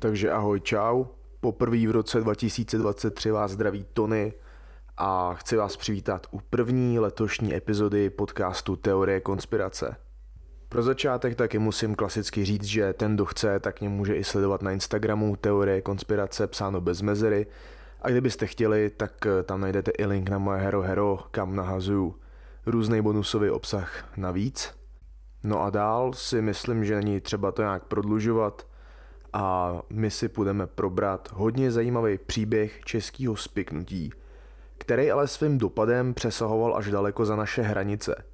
Takže ahoj, čau. Poprvé v roce 2023 vás zdraví Tony a chci vás přivítat u první letošní epizody podcastu Teorie konspirace. Pro začátek taky musím klasicky říct, že ten, kdo chce, tak mě může i sledovat na Instagramu Teorie konspirace psáno bez mezery a kdybyste chtěli, tak eh, tam najdete i link na moje Hero Hero, kam nahazuju různý bonusový obsah navíc. No a dál si myslím, že není třeba to nějak prodlužovat a my si budeme probrat hodně zajímavý příběh českého spiknutí, který ale svým dopadem přesahoval až daleko za naše hranice.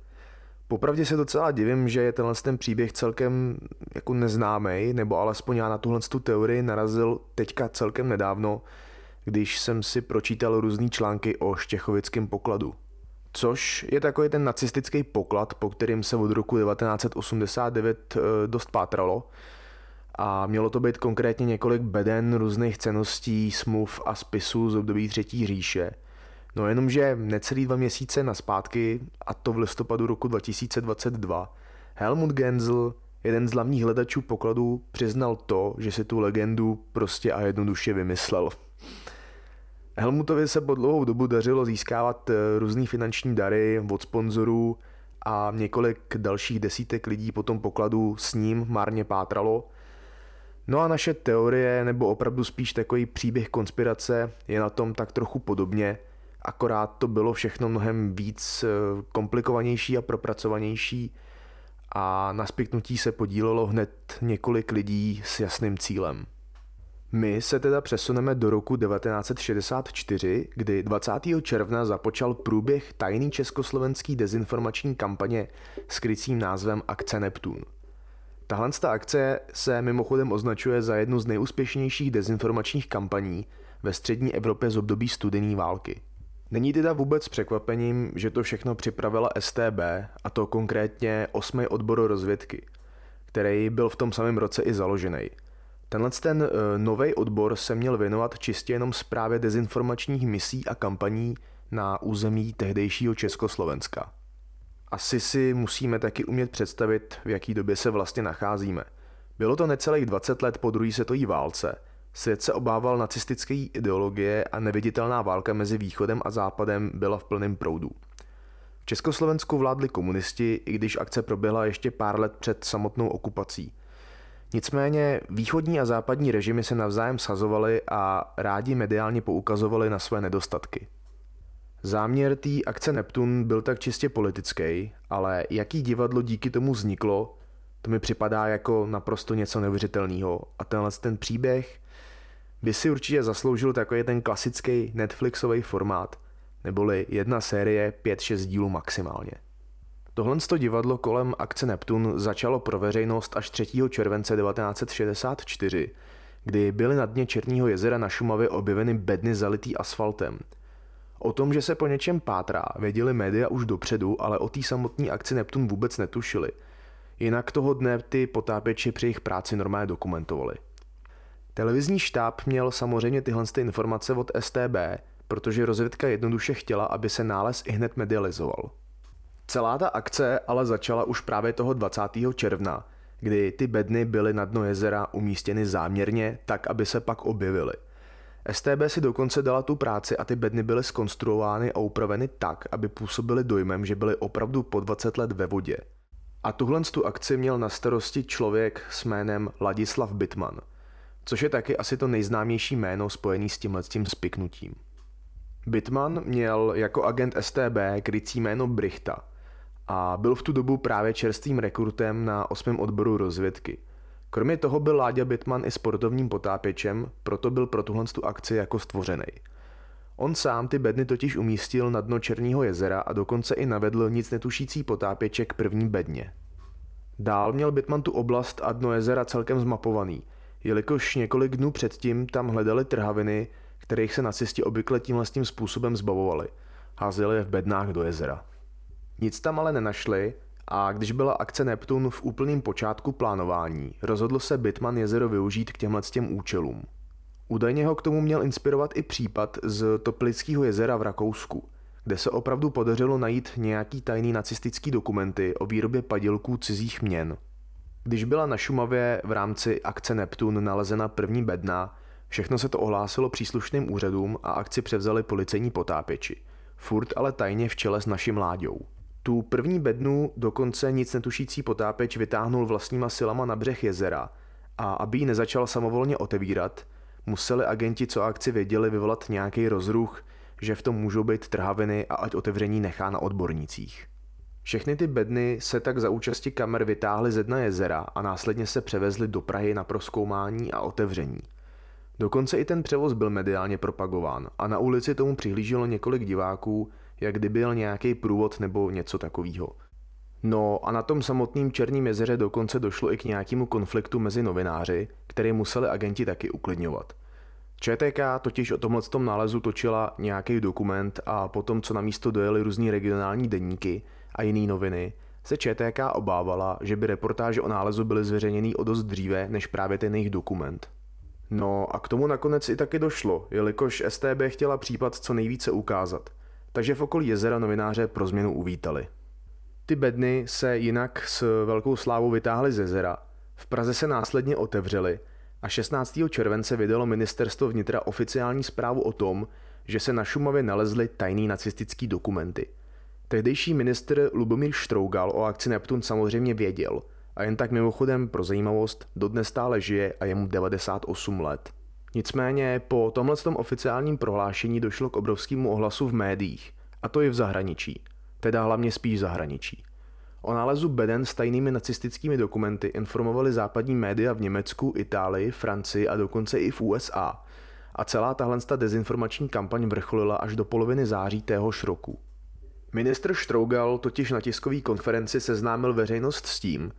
Popravdě se docela divím, že je tenhle ten příběh celkem jako neznámý, nebo alespoň já na tuhle tu teorii narazil teďka celkem nedávno, když jsem si pročítal různé články o štěchovickém pokladu. Což je takový ten nacistický poklad, po kterým se od roku 1989 eh, dost pátralo. A mělo to být konkrétně několik beden různých ceností, smluv a spisů z období Třetí říše. No jenomže necelý dva měsíce na zpátky, a to v listopadu roku 2022, Helmut Gensel, jeden z hlavních hledačů pokladů, přiznal to, že si tu legendu prostě a jednoduše vymyslel. Helmutovi se po dlouhou dobu dařilo získávat eh, různý finanční dary od sponzorů a několik dalších desítek lidí po tom pokladu s ním marně pátralo. No a naše teorie, nebo opravdu spíš takový příběh konspirace, je na tom tak trochu podobně, akorát to bylo všechno mnohem víc eh, komplikovanější a propracovanější a na spiknutí se podílelo hned několik lidí s jasným cílem. My se teda přesuneme do roku 1964, kdy 20. června započal průběh tajný československý dezinformační kampaně s krycím názvem Akce Neptun. Tahle akce se mimochodem označuje za jednu z nejúspěšnějších dezinformačních kampaní ve střední Evropě z období studené války. Není teda vůbec překvapením, že to všechno připravila STB, a to konkrétně 8. odbor rozvědky, který byl v tom samém roce i založený – Tenhle ten uh, eh, nový odbor se měl věnovat čistě jenom zprávě dezinformačních misí a kampaní na území tehdejšího Československa. Asi si musíme taky umět představit, v jaký době se vlastně nacházíme. Bylo to necelých 20 let po druhé světové válce. Svět se obával nacistické ideologie a neviditelná válka mezi východem a západem byla v plném proudu. V Československu vládli komunisti, i když akce proběhla ještě pár let před samotnou okupací – Nicméně východní a západní režimy se navzájem sazovaly a rádi mediálně poukazovali na své nedostatky. Záměr té akce Neptun byl tak čistě politický, ale jaký divadlo díky tomu vzniklo, to mi připadá jako naprosto něco neuvěřitelného. A tenhle ten příběh by si určitě zasloužil takový ten klasický Netflixový formát, neboli jedna série 5-6 dílů maximálně. Tohle divadlo kolem akce Neptun začalo pro veřejnost až 3. července 1964, kdy byly na dně Černího jezera na Šumavě objeveny bedny zalitý asfaltem. O tom, že se po něčem pátrá, věděli média už dopředu, ale o té samotné akci Neptun vůbec netušili. Jinak toho dne ty potápěči při jejich práci normálně dokumentovali. Televizní štáb měl samozřejmě tyhle informace od STB, protože rozvědka jednoduše chtěla, aby se nález i hned medializoval. Celá ta akce ale začala už právě toho 20. června, kdy ty bedny byly na dno jezera umístěny záměrně tak, aby se pak objevily. STB si dokonce dala tu práci a ty bedny byly skonstruovány a upraveny tak, aby působily dojmem, že byly opravdu po 20 let ve vodě. A tuhle tu akci měl na starosti člověk s jménem Ladislav Bitman, což je taky asi to nejznámější jméno spojený s tímhle tím spiknutím. Bitman měl jako agent STB krycí jméno Brichta – a byl v tu dobu právě čerstvým rekrutem na 8. odboru rozvědky. Kromě toho byl Láďa Bitman i sportovním potápěčem, proto byl pro tuhle tu akci jako stvořený. On sám ty bedny totiž umístil na dno Černího jezera a dokonce i navedl nic netušící potápěče k první bedně. Dál měl Bitman tu oblast a dno jezera celkem zmapovaný, jelikož několik dnů předtím tam hledali trhaviny, kterých se nacisti obvykle tímhle tím způsobem zbavovali. Házeli je v bednách do jezera. Nic tam ale nenašli a když byla akce Neptun v úplném počátku plánování, rozhodl se Bitman jezero využít k těmhle těm účelům. Údajně ho k tomu měl inspirovat i případ z Toplického jezera v Rakousku, kde se opravdu podařilo najít nějaký tajný nacistický dokumenty o výrobě padělků cizích měn. Když byla na Šumavě v rámci akce Neptun nalezena první bedna, všechno se to ohlásilo příslušným úřadům a akci převzali policejní potápěči. Furt ale tajně v čele s naším Láďou. Tu první bednu dokonce nic netušící potápěč vytáhnul vlastníma silama na břeh jezera a aby ji nezačal samovolně otevírat, museli agenti, co akci věděli, vyvolat nějaký rozruch, že v tom můžou být trhaviny a ať otevření nechá na odbornících. Všechny ty bedny se tak za účasti kamer vytáhly ze dna jezera a následně se převezly do Prahy na proskoumání a otevření. Dokonce i ten převoz byl mediálně propagován a na ulici tomu přihlíželo několik diváků, jak kdyby byl nějaký průvod nebo něco takového. No a na tom samotném Černém jezeře dokonce došlo i k nějakému konfliktu mezi novináři, který museli agenti taky uklidňovat. ČTK totiž o tomhle nálezu točila nějaký dokument a potom, co na místo dojeli různý regionální deníky a jiné noviny, se ČTK obávala, že by reportáže o nálezu byly zveřejněny o dost dříve než právě ten jejich dokument. No a k tomu nakonec i taky došlo, jelikož STB chtěla případ co nejvíce ukázat, takže v okolí jezera novináře pro změnu uvítali. Ty bedny se jinak s velkou slávou vytáhly z jezera, v Praze se následně otevřely a 16. července vydalo ministerstvo vnitra oficiální zprávu o tom, že se na Šumavě nalezly tajný nacistický dokumenty. Tehdejší minister Lubomír Štrougal o akci Neptun samozřejmě věděl a jen tak mimochodem pro zajímavost dodnes stále žije a je mu 98 let. Nicméně po tomhle oficiálním prohlášení došlo k obrovskému ohlasu v médiích, a to i v zahraničí, teda hlavně spíš v zahraničí. O nálezu beden s tajnými nacistickými dokumenty informovali západní média v Německu, Itálii, Francii a dokonce i v USA. A celá tahle dezinformační kampaň vrcholila až do poloviny září téhož roku. Ministr Štrougal totiž na tiskové konferenci seznámil veřejnost s tím,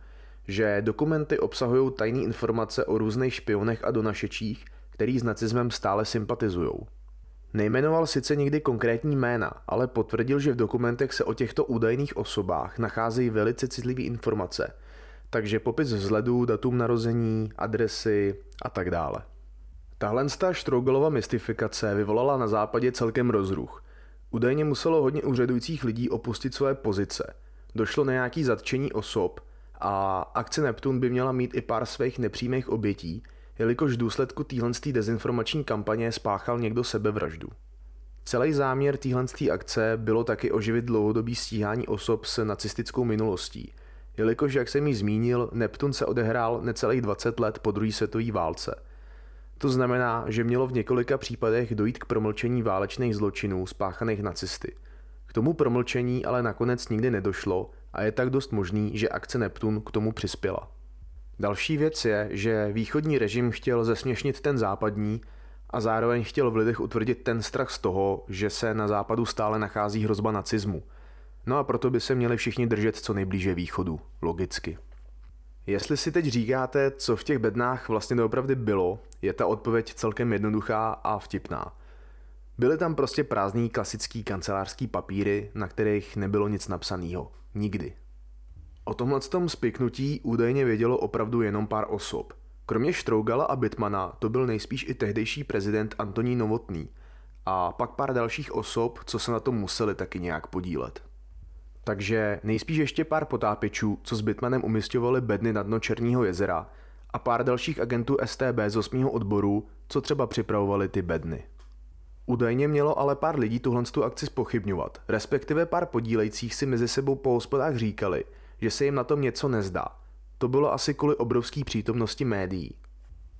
že dokumenty obsahují tajné informace o různých špionech a donašečích, který s nacismem stále sympatizují. Nejmenoval sice nikdy konkrétní jména, ale potvrdil, že v dokumentech se o těchto údajných osobách nacházejí velice citlivé informace, takže popis vzhledu, datum narození, adresy a tak dále. Tahle Štrougelova mystifikace vyvolala na západě celkem rozruch. Údajně muselo hodně úřadujících lidí opustit své pozice. Došlo na nějaký zatčení osob a akce Neptun by měla mít i pár svých nepřímých obětí, jelikož v důsledku téhle dezinformační kampaně spáchal někdo sebevraždu. Celý záměr téhle akce bylo taky oživit dlouhodobý stíhání osob s nacistickou minulostí, jelikož, jak jsem ji zmínil, Neptun se odehrál necelých 20 let po druhé světové válce. To znamená, že mělo v několika případech dojít k promlčení válečných zločinů spáchaných nacisty. K tomu promlčení ale nakonec nikdy nedošlo a je tak dost možný, že akce Neptun k tomu přispěla. Další věc je, že východní režim chtěl zesměšnit ten západní a zároveň chtěl v lidech utvrdit ten strach z toho, že se na západu stále nachází hrozba nacismu. No a proto by se měli všichni držet co nejblíže východu, logicky. Jestli si teď říkáte, co v těch bednách vlastně doopravdy bylo, je ta odpověď celkem jednoduchá a vtipná. Byly tam prostě prázdný klasický kancelářský papíry, na kterých nebylo nic napsaného. Nikdy. O tomhle tom spiknutí údajně vědělo opravdu jenom pár osob. Kromě Štrougala a Bitmana to byl nejspíš i tehdejší prezident Antoní Novotný a pak pár dalších osob, co se na tom museli taky nějak podílet. Takže nejspíš ještě pár potápěčů, co s Bitmanem umistovali bedny na dno Černího jezera a pár dalších agentů STB z 8. odboru, co třeba připravovali ty bedny. Údajně mělo ale pár lidí tuhle tu akci spochybňovat, respektive pár podílejících si mezi sebou po hospodách říkali, že se jim na tom něco nezdá. To bylo asi kvůli obrovské přítomnosti médií.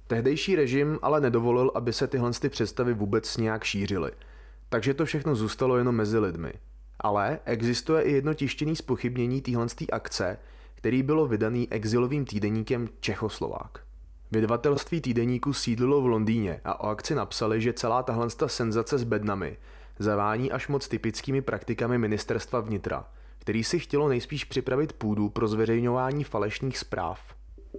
Tehdejší režim ale nedovolil, aby se tyhle ty představy vůbec nějak šířily, takže to všechno zůstalo jenom mezi lidmi. Ale existuje i jedno tištěné spochybnění téhle akce, který bylo vydaný exilovým týdeníkem Čechoslovák. Vydavatelství týdeníku sídlilo v Londýně a o akci napsali, že celá tahle senzace s bednami zavání až moc typickými praktikami ministerstva vnitra – který si chtělo nejspíš připravit půdu pro zveřejňování falešných zpráv.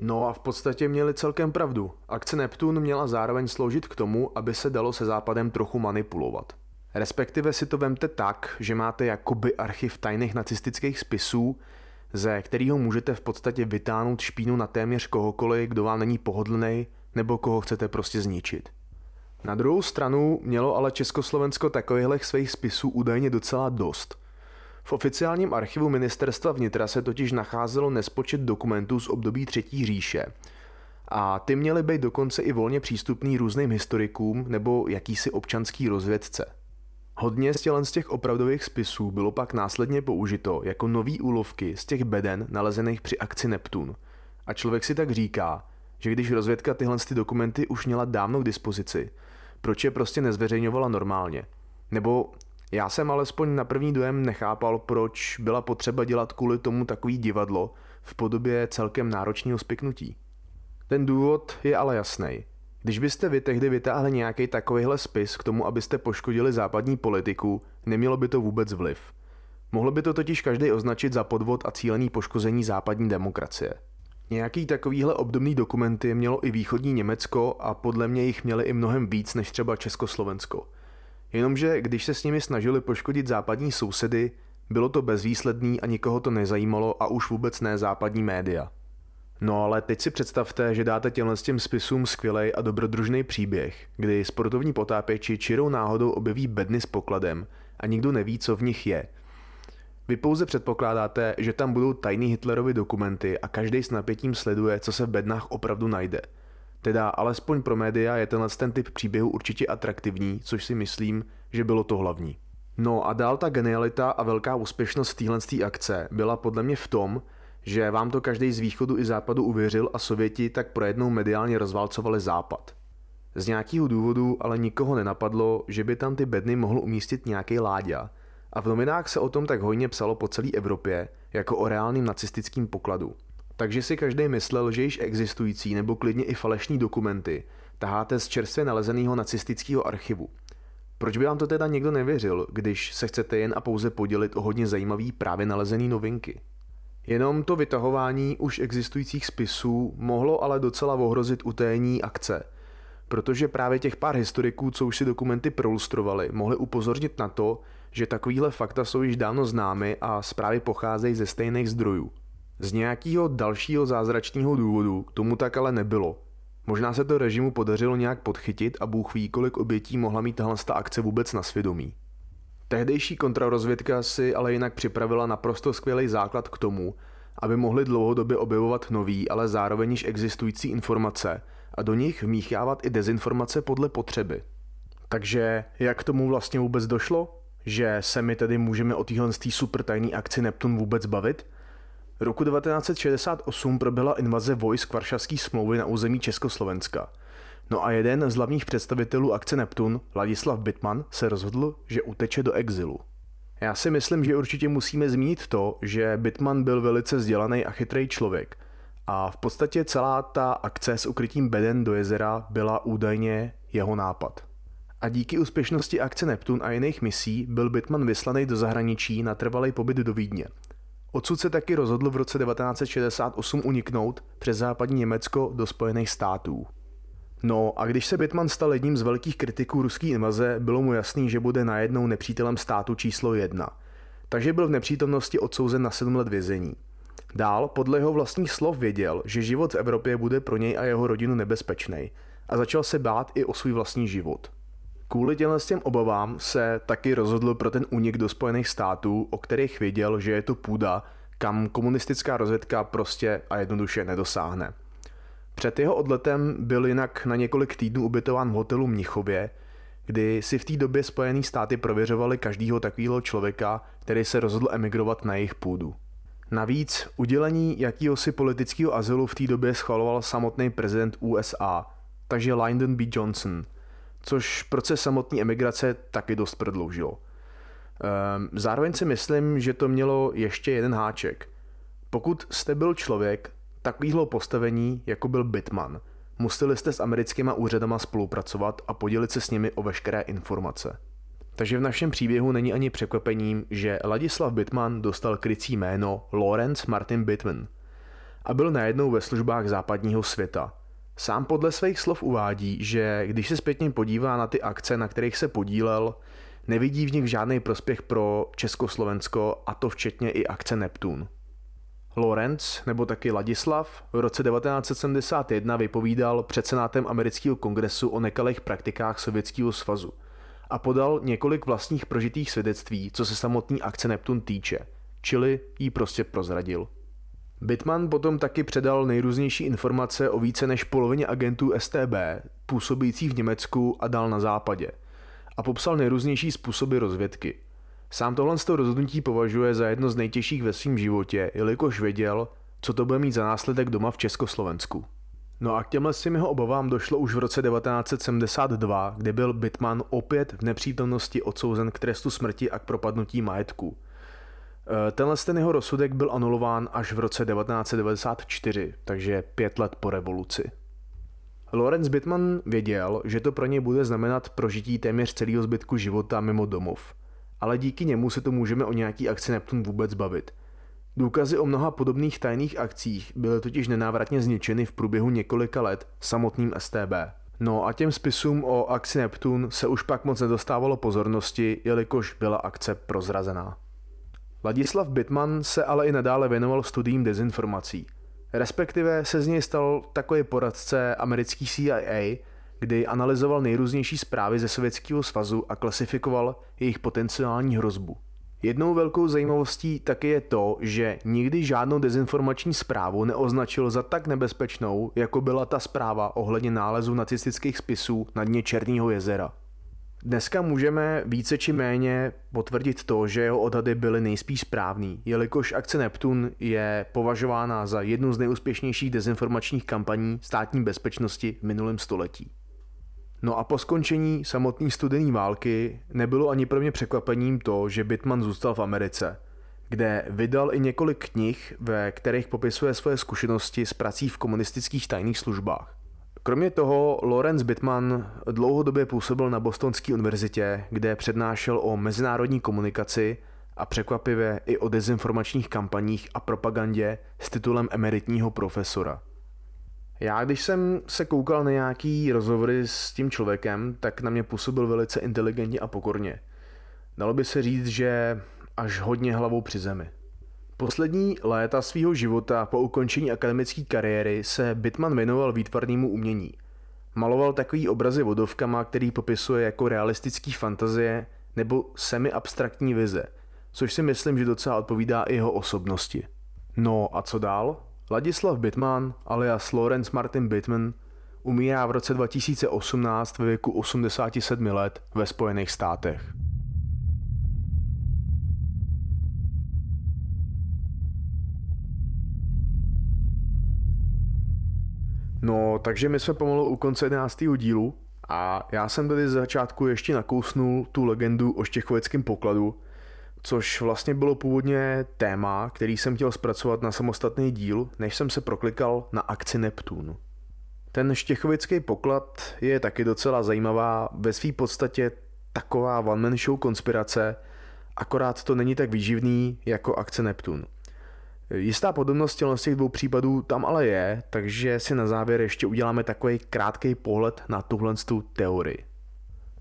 No a v podstatě měli celkem pravdu. Akce Neptun měla zároveň sloužit k tomu, aby se dalo se západem trochu manipulovat. Respektive si to vemte tak, že máte jakoby archiv tajných nacistických spisů, ze kterého můžete v podstatě vytáhnout špínu na téměř kohokoliv, kdo vám není pohodlný nebo koho chcete prostě zničit. Na druhou stranu mělo ale Československo takovýchhle svých spisů údajně docela dost – V oficiálním archivu ministerstva vnitra se totiž nacházelo nespočet dokumentů z období Třetí říše. A ty měly být dokonce i volně přístupný různým historikům nebo jakýsi občanský rozvědce. Hodně z z těch opravdových spisů bylo pak následně použito jako nový úlovky z těch beden nalezených při akci Neptun. A člověk si tak říká, že když rozvědka tyhle ty dokumenty už měla dávno k dispozici, proč je prostě nezveřejňovala normálně? Nebo já jsem alespoň na první dojem nechápal, proč byla potřeba dělat kvůli tomu takový divadlo v podobě celkem náročného spiknutí. Ten důvod je ale jasný. Když byste vy tehdy vytáhli nějaký takovýhle spis k tomu, abyste poškodili západní politiku, nemělo by to vůbec vliv. Mohlo by to totiž každý označit za podvod a cílený poškození západní demokracie. Nějaký takovýhle obdobný dokumenty mělo i východní Německo a podle mě jich měli i mnohem víc než třeba Československo. Jenomže když se s nimi snažili poškodit západní sousedy, bylo to bezvýsledný a nikoho to nezajímalo a už vůbec ne západní média. No ale teď si představte, že dáte těmhle s těm spisům skvělej a dobrodružný příběh, kdy sportovní potápěči čirou náhodou objeví bedny s pokladem a nikdo neví, co v nich je. Vy pouze předpokládáte, že tam budou tajný Hitlerovy dokumenty a každý s napětím sleduje, co se v bednách opravdu najde. Teda alespoň pro média je tenhle ten typ příběhu určitě atraktivní, což si myslím, že bylo to hlavní. No a dál ta genialita a velká úspěšnost téhle akce byla podle mě v tom, že vám to každý z východu i západu uvěřil a Sověti tak pro jednou mediálně rozválcovali západ. Z nějakého důvodu ale nikoho nenapadlo, že by tam ty bedny mohl umístit nějaký láďa a v novinách se o tom tak hojně psalo po celé Evropě jako o reálným nacistickým pokladu. Takže si každý myslel, že již existující nebo klidně i falešní dokumenty taháte z čerstvě nalezeného nacistického archivu. Proč by vám to teda někdo nevěřil, když se chcete jen a pouze podělit o hodně zajímavý právě nalezený novinky? Jenom to vytahování už existujících spisů mohlo ale docela ohrozit utajení akce, protože právě těch pár historiků, co už si dokumenty prolustrovali, mohli upozornit na to, že takovýhle fakta jsou již dávno známy a zprávy pocházejí ze stejných zdrojů. Z nějakého dalšího zázračného důvodu tomu tak ale nebylo. Možná se to režimu podařilo nějak podchytit a Bůh ví, kolik obětí mohla mít tahle akce vůbec na svědomí. Tehdejší kontrarozvědka si ale jinak připravila naprosto skvělý základ k tomu, aby mohli dlouhodobě objevovat nový, ale zároveň již existující informace a do nich vmíchávat i dezinformace podle potřeby. Takže jak k tomu vlastně vůbec došlo? Že se my tedy můžeme o téhle super tajné akci Neptun vůbec bavit? Roku 1968 proběhla invaze vojsk Varšavské smlouvy na území Československa – No a jeden z hlavních představitelů akce Neptun, Ladislav Bitman, se rozhodl, že uteče do exilu. Já si myslím, že určitě musíme zmínit to, že Bitman byl velice vzdělaný a chytrý člověk. A v podstatě celá ta akce s ukrytím beden do jezera byla údajně jeho nápad. A díky úspěšnosti akce Neptun a jiných misí byl Bitman vyslaný do zahraničí na trvalý pobyt do Vídně. Odsud se taky rozhodl v roce 1968 uniknout přes západní Německo do Spojených států. No a když se Bitman stal jedním z velkých kritiků ruské invaze, bylo mu jasný, že bude najednou nepřítelem státu číslo jedna. Takže byl v nepřítomnosti odsouzen na sedm let vězení. Dál, podle jeho vlastních slov věděl, že život v Evropě bude pro něj a jeho rodinu nebezpečný a začal se bát i o svůj vlastní život. Kvůli těmhle těm obavám se taky rozhodl pro ten únik do Spojených států, o kterých věděl, že je to půda, kam komunistická rozvědka prostě a jednoduše nedosáhne. Před jeho odletem byl jinak na několik týdnů ubytován v hotelu Mnichově, kdy si v té době Spojené státy prověřovali každého takového člověka, který se rozhodl emigrovat na jejich půdu. Navíc udělení jakýhosi politického azylu v té době schvaloval samotný prezident USA, takže Lyndon B. Johnson, což proces samotné emigrace taky dost prodloužilo. Ehm, zároveň si myslím, že to mělo ještě jeden háček. Pokud jste byl člověk, takovýhle postavení, jako byl Bitman, museli jste s americkýma úřadama spolupracovat a podělit se s nimi o veškeré informace. Takže v našem příběhu není ani překvapením, že Ladislav Bitman dostal krycí jméno Lawrence Martin Bitman a byl najednou ve službách západního světa. Sám podle svých slov uvádí, že když se zpětně podívá na ty akce, na kterých se podílel, nevidí v nich žádný prospěch pro Československo a to včetně i akce Neptun. Lorenz, nebo taky Ladislav, v roce 1971 vypovídal před senátem amerického kongresu o nekalých praktikách Sovětského svazu a podal několik vlastních prožitých svědectví, co se samotný akce Neptun týče, čili jí prostě prozradil. Bitman potom taky předal nejrůznější informace o více než polovině agentů STB, působících v Německu a dál na západě, a popsal nejrůznější způsoby rozvědky. Sám tohle z toho rozhodnutí považuje za jedno z nejtěžších ve svém životě, jelikož věděl, co to bude mít za následek doma v Československu. No a k těmhle s jeho obavám došlo už v roce 1972, kdy byl Bitman opět v nepřítomnosti odsouzen k trestu smrti a k propadnutí majetku. E, tenhle ten jeho rozsudek byl anulován až v roce 1994, takže pět let po revoluci. Lorenz Bitman věděl, že to pro něj bude znamenat prožití téměř celého zbytku života mimo domov. Ale díky němu se to můžeme o nějaký akci Neptun vůbec bavit – Důkazy o mnoha podobných tajných akcích byly totiž nenávratně zničeny v průběhu několika let samotným STB. No a těm spisům o akci Neptun se už pak moc nedostávalo pozornosti, jelikož byla akce prozrazená. Ladislav Bitman se ale i nadále věnoval studiím dezinformací. Respektive se z něj stal takový poradce americký CIA, kdy analyzoval nejrůznější zprávy ze Sovětského svazu a klasifikoval jejich potenciální hrozbu. Jednou velkou zajímavostí taky je to, že nikdy žádnou dezinformační zprávu neoznačil za tak nebezpečnou, jako byla ta zpráva ohledně nálezu nacistických spisů na dně Černého jezera. Dneska můžeme více či méně potvrdit to, že jeho odhady byly nejspíš správný, jelikož akce Neptun je považována za jednu z nejúspěšnějších dezinformačních kampaní státní bezpečnosti v minulém století. No a po skončení samotné studené války nebylo ani pro mě překvapením to, že Bitman zůstal v Americe, kde vydal i několik knih, ve kterých popisuje svoje zkušenosti s prací v komunistických tajných službách. Kromě toho Lorenz Bitman dlouhodobě působil na Bostonské univerzitě, kde přednášel o mezinárodní komunikaci a překvapivě i o dezinformačních kampaních a propagandě s titulem emeritního profesora. Já, když jsem se koukal na nějaký rozhovory s tím člověkem, tak na mě působil velice inteligentně a pokorně. Dalo by se říct, že až hodně hlavou při zemi. Poslední léta svého života po ukončení akademické kariéry se Bitman věnoval výtvarnému umění. Maloval takový obrazy vodovkama, který popisuje jako realistický fantazie nebo semi-abstraktní vize, což si myslím, že docela odpovídá i jeho osobnosti. No a co dál? Ladislav Bitman alias Lorenz Martin Bitman umírá v roce 2018 ve věku 87 let ve Spojených státech. No, takže my jsme pomalu u konce 11. dílu a já jsem tady z začátku ještě nakousnul tu legendu o štěchoveckém pokladu, což vlastně bylo původně téma, který jsem chtěl zpracovat na samostatný díl, než jsem se proklikal na akci Neptun. Ten štěchovický poklad je taky docela zajímavá, ve své podstatě taková one-man show konspirace, akorát to není tak výživný jako akce Neptun. Jistá podobnost těch dvou případů tam ale je, takže si na závěr ještě uděláme takový krátký pohled na tuhle teorii.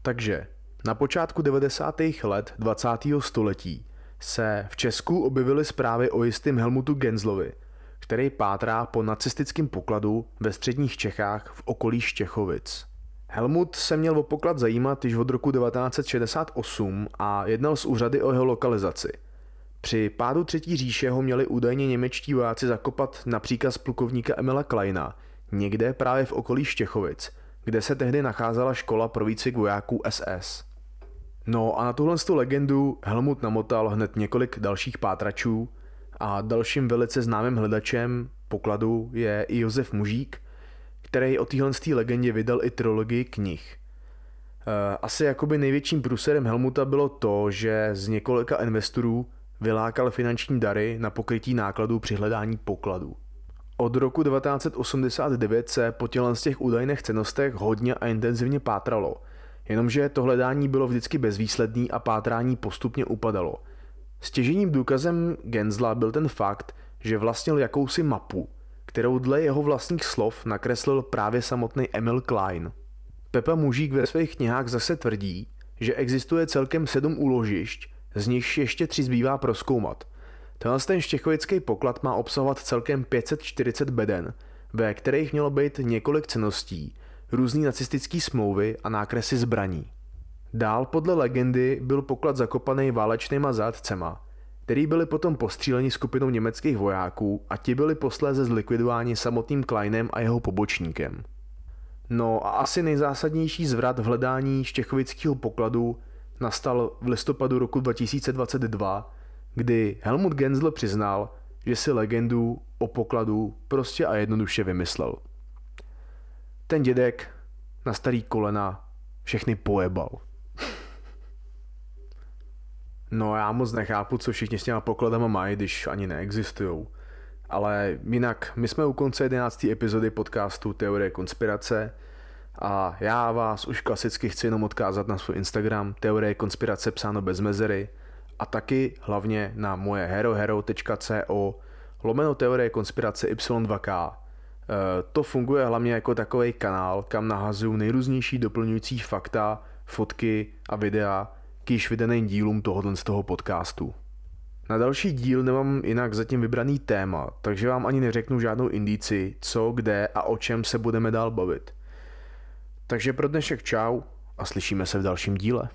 Takže na počátku 90. let 20. století se v Česku objevily zprávy o jistém Helmutu Genzlovi, který pátrá po nacistickém pokladu ve středních Čechách v okolí Štěchovic. Helmut se měl o poklad zajímat již od roku 1968 a jednal s úřady o jeho lokalizaci. Při pádu Třetí říše ho měli údajně němečtí vojáci zakopat na příkaz plukovníka Emila Kleina, někde právě v okolí Štěchovic, kde se tehdy nacházela škola pro výcvik vojáků SS. No a na tuhle legendu Helmut namotal hned několik dalších pátračů a dalším velice známým hledačem pokladu je i Josef Mužík, který o téhle legendě vydal i trilogii knih. Eh, asi jakoby největším průserem Helmuta bylo to, že z několika investorů vylákal finanční dary na pokrytí nákladů při hledání pokladů. Od roku 1989 se po z těch údajných cenostech hodně a intenzivně pátralo – Jenomže to hledání bylo vždycky bezvýsledný a pátrání postupně upadalo. Stěžením důkazem Genzla byl ten fakt, že vlastnil jakousi mapu, kterou dle jeho vlastních slov nakreslil právě samotný Emil Klein. Pepa Mužík ve svých knihách zase tvrdí, že existuje celkem sedm úložišť, z nichž ještě tři zbývá proskoumat. Tenhle ten štěchovický poklad má obsahovat celkem 540 beden, ve kterých mělo být několik ceností, různé nacistické smlouvy a nákresy zbraní. Dál podle legendy byl poklad zakopaný válečnýma zátcema, který byli potom postříleni skupinou německých vojáků a ti byli posléze zlikvidováni samotným Kleinem a jeho pobočníkem. No a asi nejzásadnější zvrat v hledání štěchovického pokladu nastal v listopadu roku 2022, kdy Helmut Gensler přiznal, že si legendu o pokladu prostě a jednoduše vymyslel. Ten dědek na starý kolena všechny pojebal. No já moc nechápu, co všichni s těma pokladama mají, když ani neexistují. Ale jinak, my jsme u konce 11. epizody podcastu Teorie konspirace a já vás už klasicky chci jenom odkázat na svůj Instagram Teorie konspirace psáno bez mezery a taky hlavně na moje herohero.co lomeno Teorie konspirace Y2K. E, to funguje hlavně jako takový kanál, kam nahazuju nejrůznější doplňující fakta, fotky a videa, k již vydaným dílům tohohle z toho podcastu. Na další díl nemám jinak zatím vybraný téma, takže vám ani neřeknu žádnou indici, co, kde a o čem se budeme dál bavit. Takže pro dnešek čau a slyšíme se v dalším díle.